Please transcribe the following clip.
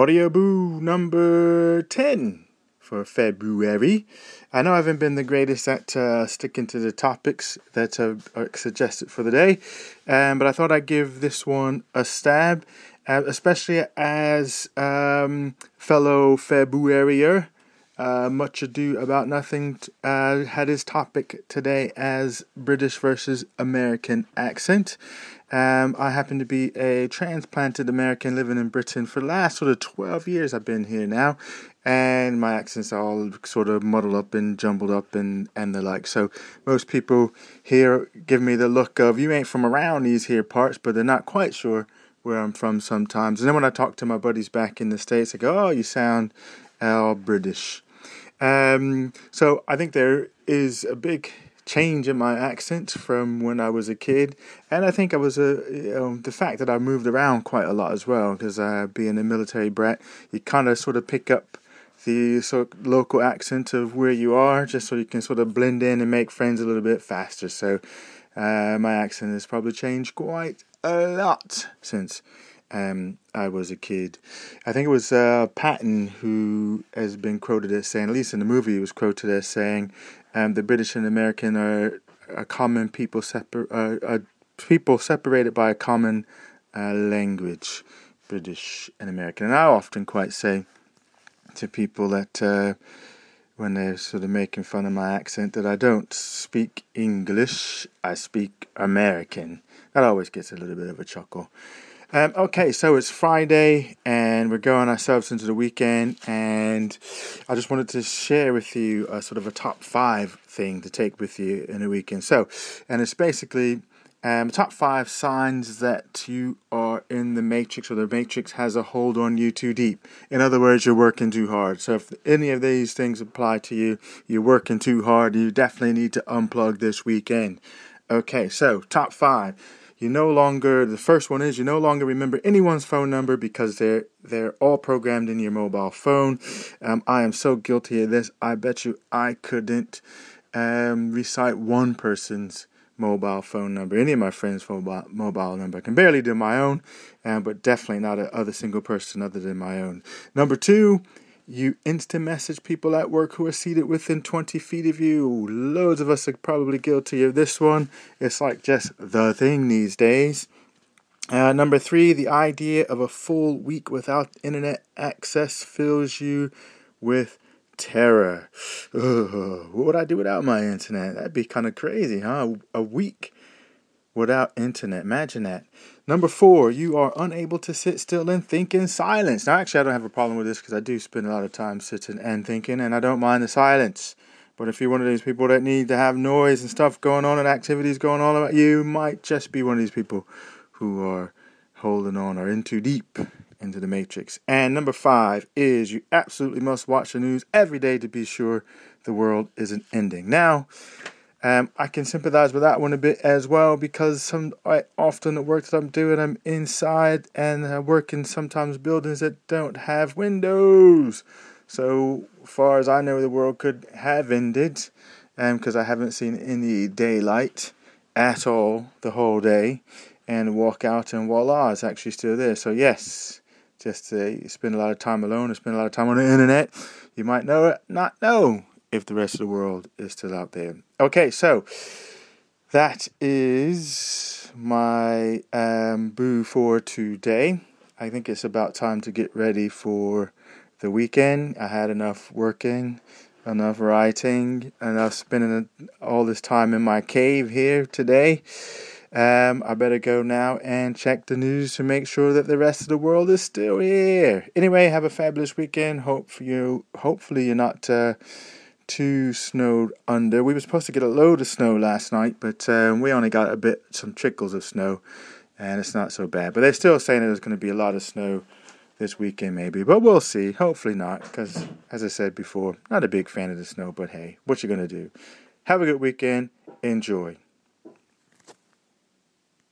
Audioboo number 10 for February. I know I haven't been the greatest at uh, sticking to the topics that are suggested for the day, um, but I thought I'd give this one a stab, uh, especially as um, fellow Februarier. Uh, much ado about nothing uh, had his topic today as British versus American accent. Um, I happen to be a transplanted American living in Britain for the last sort of 12 years. I've been here now, and my accent's are all sort of muddled up and jumbled up and, and the like. So most people here give me the look of you ain't from around these here parts, but they're not quite sure where I'm from sometimes. And then when I talk to my buddies back in the States, I go, oh, you sound all British. Um, so I think there is a big change in my accent from when I was a kid, and I think I was a you know, the fact that I moved around quite a lot as well because uh, being a military brat, you kind of sort of pick up the sort of local accent of where you are, just so you can sort of blend in and make friends a little bit faster. So uh, my accent has probably changed quite a lot since um, I was a kid. I think it was uh, Patton who has been quoted as saying, at least in the movie, he was quoted as saying, um, the British and American are a common people separ- uh, people separated by a common uh, language, British and American. And I often quite say to people that uh, when they're sort of making fun of my accent that I don't speak English, I speak American. That always gets a little bit of a chuckle. Um, okay, so it's Friday and we're going ourselves into the weekend, and I just wanted to share with you a sort of a top five thing to take with you in a weekend. So, and it's basically um, top five signs that you are in the matrix or the matrix has a hold on you too deep. In other words, you're working too hard. So, if any of these things apply to you, you're working too hard, you definitely need to unplug this weekend. Okay, so top five you no longer the first one is you no longer remember anyone's phone number because they're they're all programmed in your mobile phone. Um, I am so guilty of this. I bet you I couldn't um, recite one person's mobile phone number, any of my friends' mobile mobile number. I can barely do my own, um, but definitely not a other single person other than my own. Number two you instant message people at work who are seated within 20 feet of you. Loads of us are probably guilty of this one. It's like just the thing these days. Uh, number three, the idea of a full week without internet access fills you with terror. Ugh, what would I do without my internet? That'd be kind of crazy, huh? A week without internet. Imagine that. Number four, you are unable to sit still and think in silence. Now, actually, I don't have a problem with this because I do spend a lot of time sitting and thinking, and I don't mind the silence. But if you're one of these people that need to have noise and stuff going on and activities going on about you, might just be one of these people who are holding on or in too deep into the matrix. And number five is you absolutely must watch the news every day to be sure the world isn't ending. Now, um, I can sympathize with that one a bit as well because some I, often the work that I'm doing, I'm inside and I work in sometimes buildings that don't have windows. So far as I know, the world could have ended, because um, I haven't seen any daylight at all the whole day, and walk out and voila, it's actually still there. So yes, just uh, spend a lot of time alone, or spend a lot of time on the internet. You might know it, not know if the rest of the world is still out there. Okay, so that is my um, boo for today. I think it's about time to get ready for the weekend. I had enough working, enough writing, enough spending all this time in my cave here today. Um, I better go now and check the news to make sure that the rest of the world is still here. Anyway, have a fabulous weekend. Hope you. Hopefully, you're not. Uh, too snowed under. We were supposed to get a load of snow last night, but um, we only got a bit, some trickles of snow, and it's not so bad. But they're still saying there's going to be a lot of snow this weekend, maybe. But we'll see. Hopefully not, because as I said before, not a big fan of the snow. But hey, what you going to do? Have a good weekend. Enjoy.